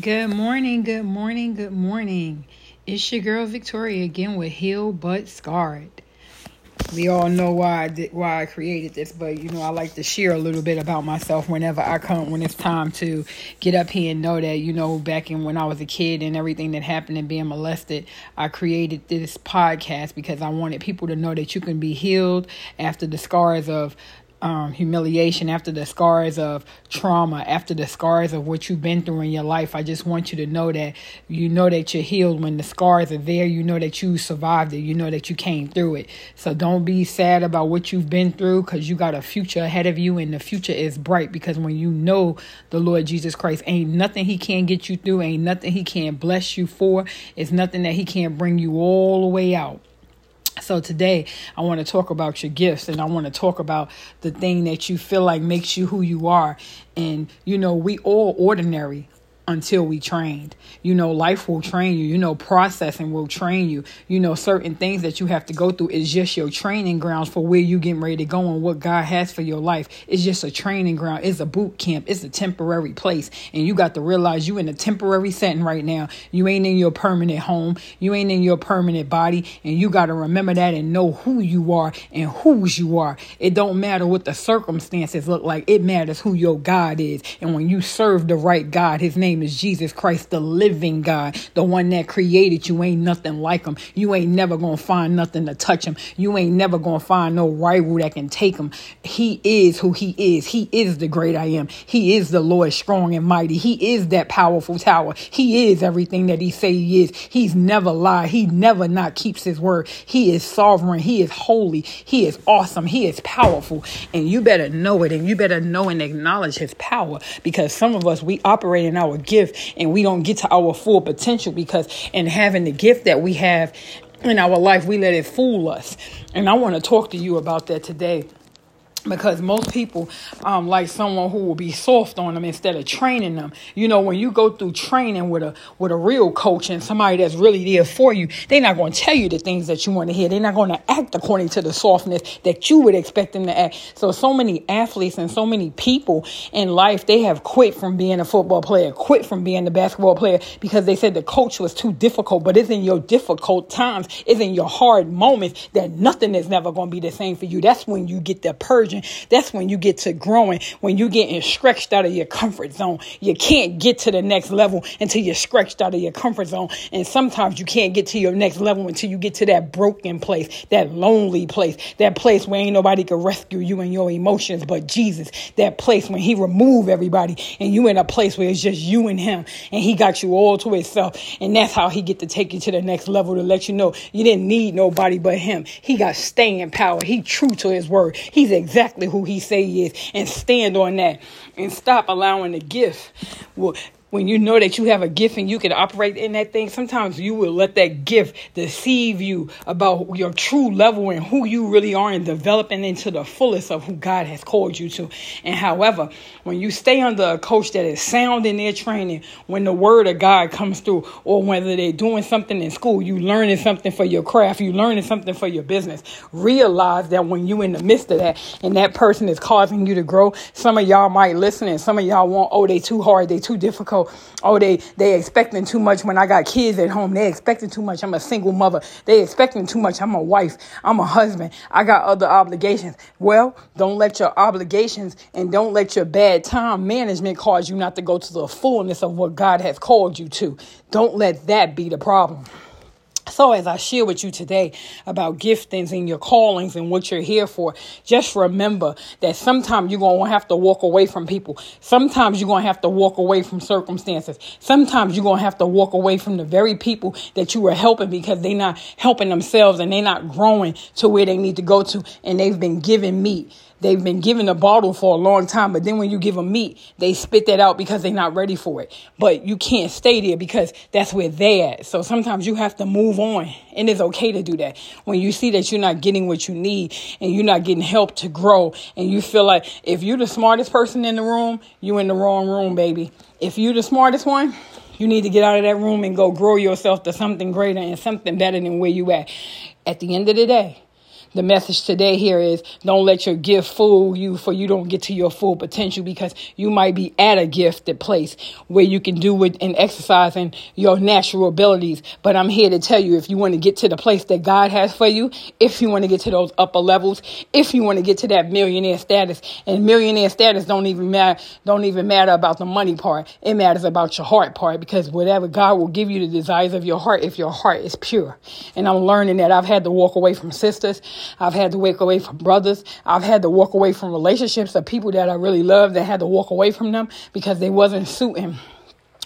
Good morning, good morning, good morning. It's your girl Victoria again with Healed But Scarred. We all know why I did, why I created this, but you know I like to share a little bit about myself whenever I come when it's time to get up here and know that you know back in when I was a kid and everything that happened and being molested, I created this podcast because I wanted people to know that you can be healed after the scars of um, humiliation, after the scars of trauma, after the scars of what you've been through in your life. I just want you to know that you know that you're healed when the scars are there. You know that you survived it. You know that you came through it. So don't be sad about what you've been through because you got a future ahead of you and the future is bright because when you know the Lord Jesus Christ, ain't nothing He can't get you through, ain't nothing He can't bless you for. It's nothing that He can't bring you all the way out. So today I want to talk about your gifts and I want to talk about the thing that you feel like makes you who you are. And you know, we all ordinary until we trained. You know, life will train you. You know, processing will train you. You know, certain things that you have to go through is just your training grounds for where you getting ready to go and what God has for your life. It's just a training ground. It's a boot camp. It's a temporary place. And you got to realize you in a temporary setting right now. You ain't in your permanent home. You ain't in your permanent body. And you got to remember that and know who you are and whose you are. It don't matter what the circumstances look like. It matters who your God is. And when you serve the right God, his name is Jesus Christ, the living God, the one that created you. Ain't nothing like him. You ain't never gonna find nothing to touch him. You ain't never gonna find no rival that can take him. He is who he is. He is the great I am. He is the Lord strong and mighty. He is that powerful tower. He is everything that he say he is. He's never lied. He never not keeps his word. He is sovereign. He is holy. He is awesome. He is powerful. And you better know it and you better know and acknowledge his power because some of us we operate in our gift and we don't get to our full potential because in having the gift that we have in our life, we let it fool us. And I want to talk to you about that today because most people um, like someone who will be soft on them instead of training them. You know, when you go through training with a with a real coach and somebody that's really there for you, they're not going to tell you the things that you want to hear. They're not going to act according to the softness that you would expect them to act. So, so many athletes and so many people in life they have quit from being a football player, quit from being a basketball player because they said the coach was too difficult. But it's in your difficult times, it's in your hard moments that nothing is never going to be the same for you. That's when you get the purge that's when you get to growing, when you're getting stretched out of your comfort zone. You can't get to the next level until you're stretched out of your comfort zone. And sometimes you can't get to your next level until you get to that broken place, that lonely place, that place where ain't nobody can rescue you and your emotions but Jesus. That place when he remove everybody and you in a place where it's just you and him and he got you all to himself. And that's how he get to take you to the next level to let you know you didn't need nobody but him. He got staying power. He true to his word. He's exactly exactly who he say he is and stand on that and stop allowing the gift. Well when you know that you have a gift and you can operate in that thing, sometimes you will let that gift deceive you about your true level and who you really are and developing into the fullest of who God has called you to. And however, when you stay under a coach that is sound in their training, when the word of God comes through, or whether they're doing something in school, you learning something for your craft, you learning something for your business, realize that when you in the midst of that and that person is causing you to grow, some of y'all might listen and some of y'all want, oh, they too hard, they too difficult oh they they expecting too much when I got kids at home. They expecting too much. I'm a single mother. They expecting too much. I'm a wife. I'm a husband. I got other obligations. Well, don't let your obligations and don't let your bad time management cause you not to go to the fullness of what God has called you to. Don't let that be the problem. So, as I share with you today about giftings and your callings and what you're here for, just remember that sometimes you're going to have to walk away from people. Sometimes you're going to have to walk away from circumstances. Sometimes you're going to have to walk away from the very people that you were helping because they're not helping themselves and they're not growing to where they need to go to and they've been given meat. They've been given a bottle for a long time, but then when you give them meat, they spit that out because they're not ready for it. But you can't stay there because that's where they're at. So sometimes you have to move on, and it's okay to do that. When you see that you're not getting what you need and you're not getting help to grow, and you feel like if you're the smartest person in the room, you're in the wrong room, baby. If you're the smartest one, you need to get out of that room and go grow yourself to something greater and something better than where you at. At the end of the day, the message today here is don't let your gift fool you for you don't get to your full potential because you might be at a gifted place where you can do it and exercise your natural abilities. But I'm here to tell you if you want to get to the place that God has for you, if you want to get to those upper levels, if you want to get to that millionaire status, and millionaire status don't even matter, don't even matter about the money part. It matters about your heart part because whatever God will give you the desires of your heart if your heart is pure. And I'm learning that I've had to walk away from sisters. I've had to walk away from brothers. I've had to walk away from relationships of people that I really love that had to walk away from them because they wasn't suiting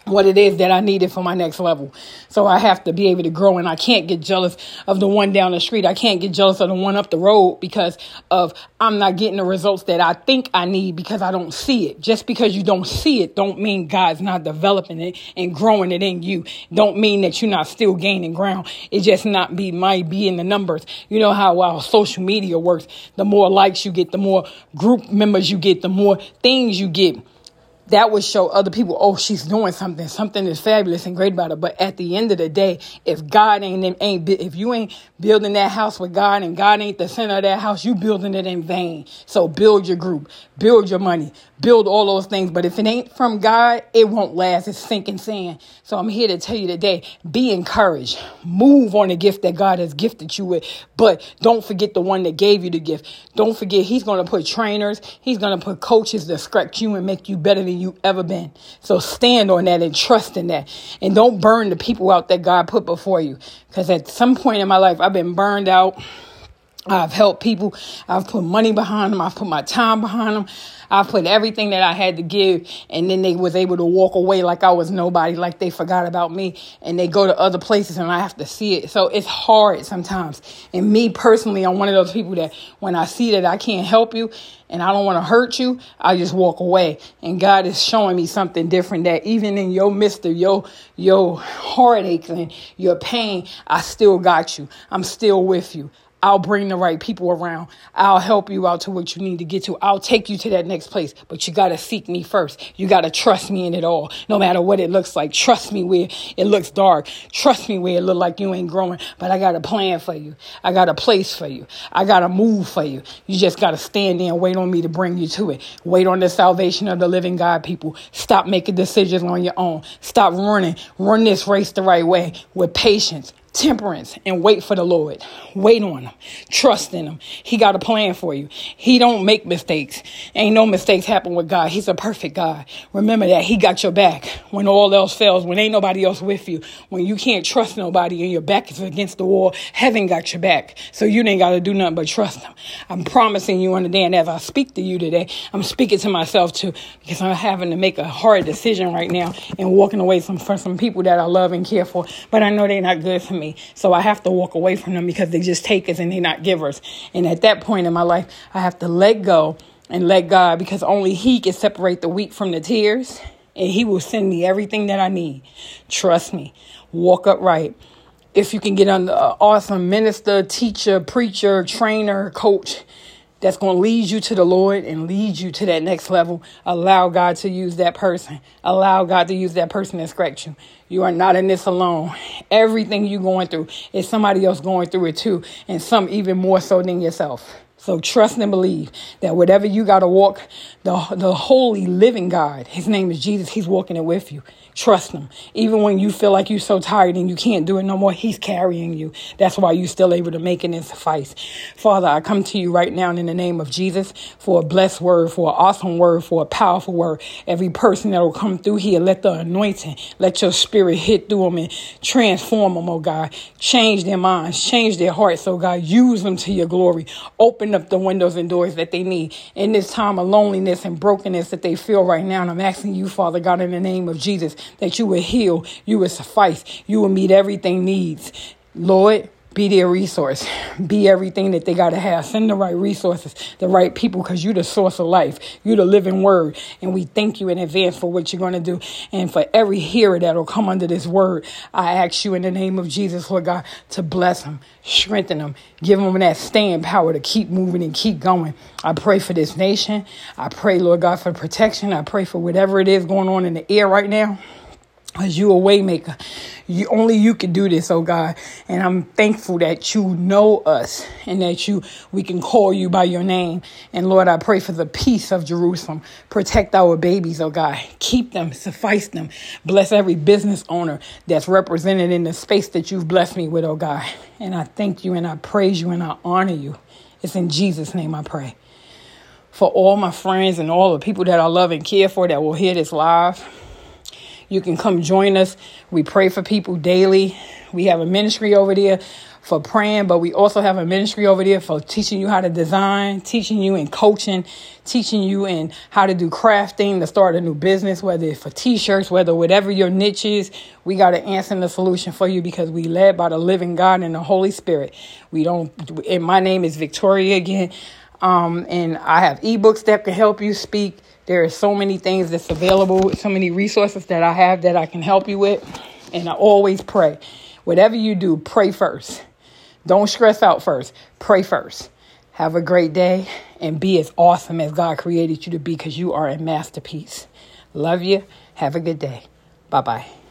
what it is that I needed for my next level. So I have to be able to grow and I can't get jealous of the one down the street. I can't get jealous of the one up the road because of I'm not getting the results that I think I need because I don't see it. Just because you don't see it don't mean God's not developing it and growing it in you. Don't mean that you're not still gaining ground. It just not be might be in the numbers. You know how social media works. The more likes you get, the more group members you get, the more things you get that would show other people, oh, she's doing something. Something is fabulous and great about her. But at the end of the day, if God ain't ain't if you ain't building that house with God and God ain't the center of that house, you building it in vain. So build your group, build your money, build all those things. But if it ain't from God, it won't last. It's sinking sand. So I'm here to tell you today, be encouraged. Move on the gift that God has gifted you with. But don't forget the one that gave you the gift. Don't forget He's going to put trainers. He's going to put coaches to stretch you and make you better than you ever been. So stand on that and trust in that. And don't burn the people out that God put before you. Because at some point in my life, I've been burned out. I've helped people. I've put money behind them. I've put my time behind them. I've put everything that I had to give, and then they was able to walk away like I was nobody, like they forgot about me, and they go to other places, and I have to see it. So it's hard sometimes. And me personally, I'm one of those people that when I see that I can't help you, and I don't want to hurt you, I just walk away. And God is showing me something different that even in your midst of your your heartaches and your pain, I still got you. I'm still with you. I'll bring the right people around. I'll help you out to what you need to get to. I'll take you to that next place. But you got to seek me first. You got to trust me in it all, no matter what it looks like. Trust me where it looks dark. Trust me where it look like you ain't growing. But I got a plan for you. I got a place for you. I got a move for you. You just got to stand there and wait on me to bring you to it. Wait on the salvation of the living God, people. Stop making decisions on your own. Stop running. Run this race the right way with patience temperance and wait for the Lord. Wait on him. Trust in him. He got a plan for you. He don't make mistakes. Ain't no mistakes happen with God. He's a perfect God. Remember that he got your back when all else fails, when ain't nobody else with you, when you can't trust nobody and your back is against the wall, heaven got your back. So you ain't got to do nothing but trust him. I'm promising you on the day and as I speak to you today, I'm speaking to myself too because I'm having to make a hard decision right now and walking away from, from some people that I love and care for, but I know they're not good for me me. So I have to walk away from them because they just take us and they're not givers. And at that point in my life, I have to let go and let God because only He can separate the wheat from the tares and He will send me everything that I need. Trust me. Walk upright. If you can get an uh, awesome minister, teacher, preacher, trainer, coach, that's going to lead you to the Lord and lead you to that next level. Allow God to use that person. Allow God to use that person to scratch you. You are not in this alone. Everything you're going through is somebody else going through it too, and some even more so than yourself. So trust and believe that whatever you got to walk, the, the holy living God, his name is Jesus, he's walking it with you. Trust him. Even when you feel like you're so tired and you can't do it no more, he's carrying you. That's why you're still able to make it and suffice. Father, I come to you right now in the name of Jesus for a blessed word, for an awesome word, for a powerful word. Every person that will come through here, let the anointing, let your spirit hit through them and transform them, oh God. Change their minds, change their hearts, oh God. Use them to your glory. Open up the windows and doors that they need in this time of loneliness and brokenness that they feel right now. And I'm asking you, Father God, in the name of Jesus, that you will heal, you will suffice, you will meet everything needs. Lord, be their resource. Be everything that they got to have. Send the right resources, the right people, because you're the source of life. You're the living word. And we thank you in advance for what you're going to do. And for every hearer that will come under this word, I ask you in the name of Jesus, Lord God, to bless them, strengthen them, give them that staying power to keep moving and keep going. I pray for this nation. I pray, Lord God, for protection. I pray for whatever it is going on in the air right now. As you a waymaker, You only you can do this, oh God. And I'm thankful that you know us and that you we can call you by your name. And Lord, I pray for the peace of Jerusalem. Protect our babies, oh God. Keep them, suffice them. Bless every business owner that's represented in the space that you've blessed me with, oh God. And I thank you and I praise you and I honor you. It's in Jesus' name I pray. For all my friends and all the people that I love and care for that will hear this live, you can come join us. We pray for people daily. We have a ministry over there for praying, but we also have a ministry over there for teaching you how to design, teaching you in coaching, teaching you in how to do crafting, to start a new business, whether it's for t-shirts, whether whatever your niche is, we got an answer and a solution for you because we led by the living God and the Holy Spirit. We don't, and my name is Victoria again. Um, and I have ebooks that can help you speak there are so many things that's available, so many resources that I have that I can help you with. And I always pray. Whatever you do, pray first. Don't stress out first. Pray first. Have a great day and be as awesome as God created you to be because you are a masterpiece. Love you. Have a good day. Bye bye.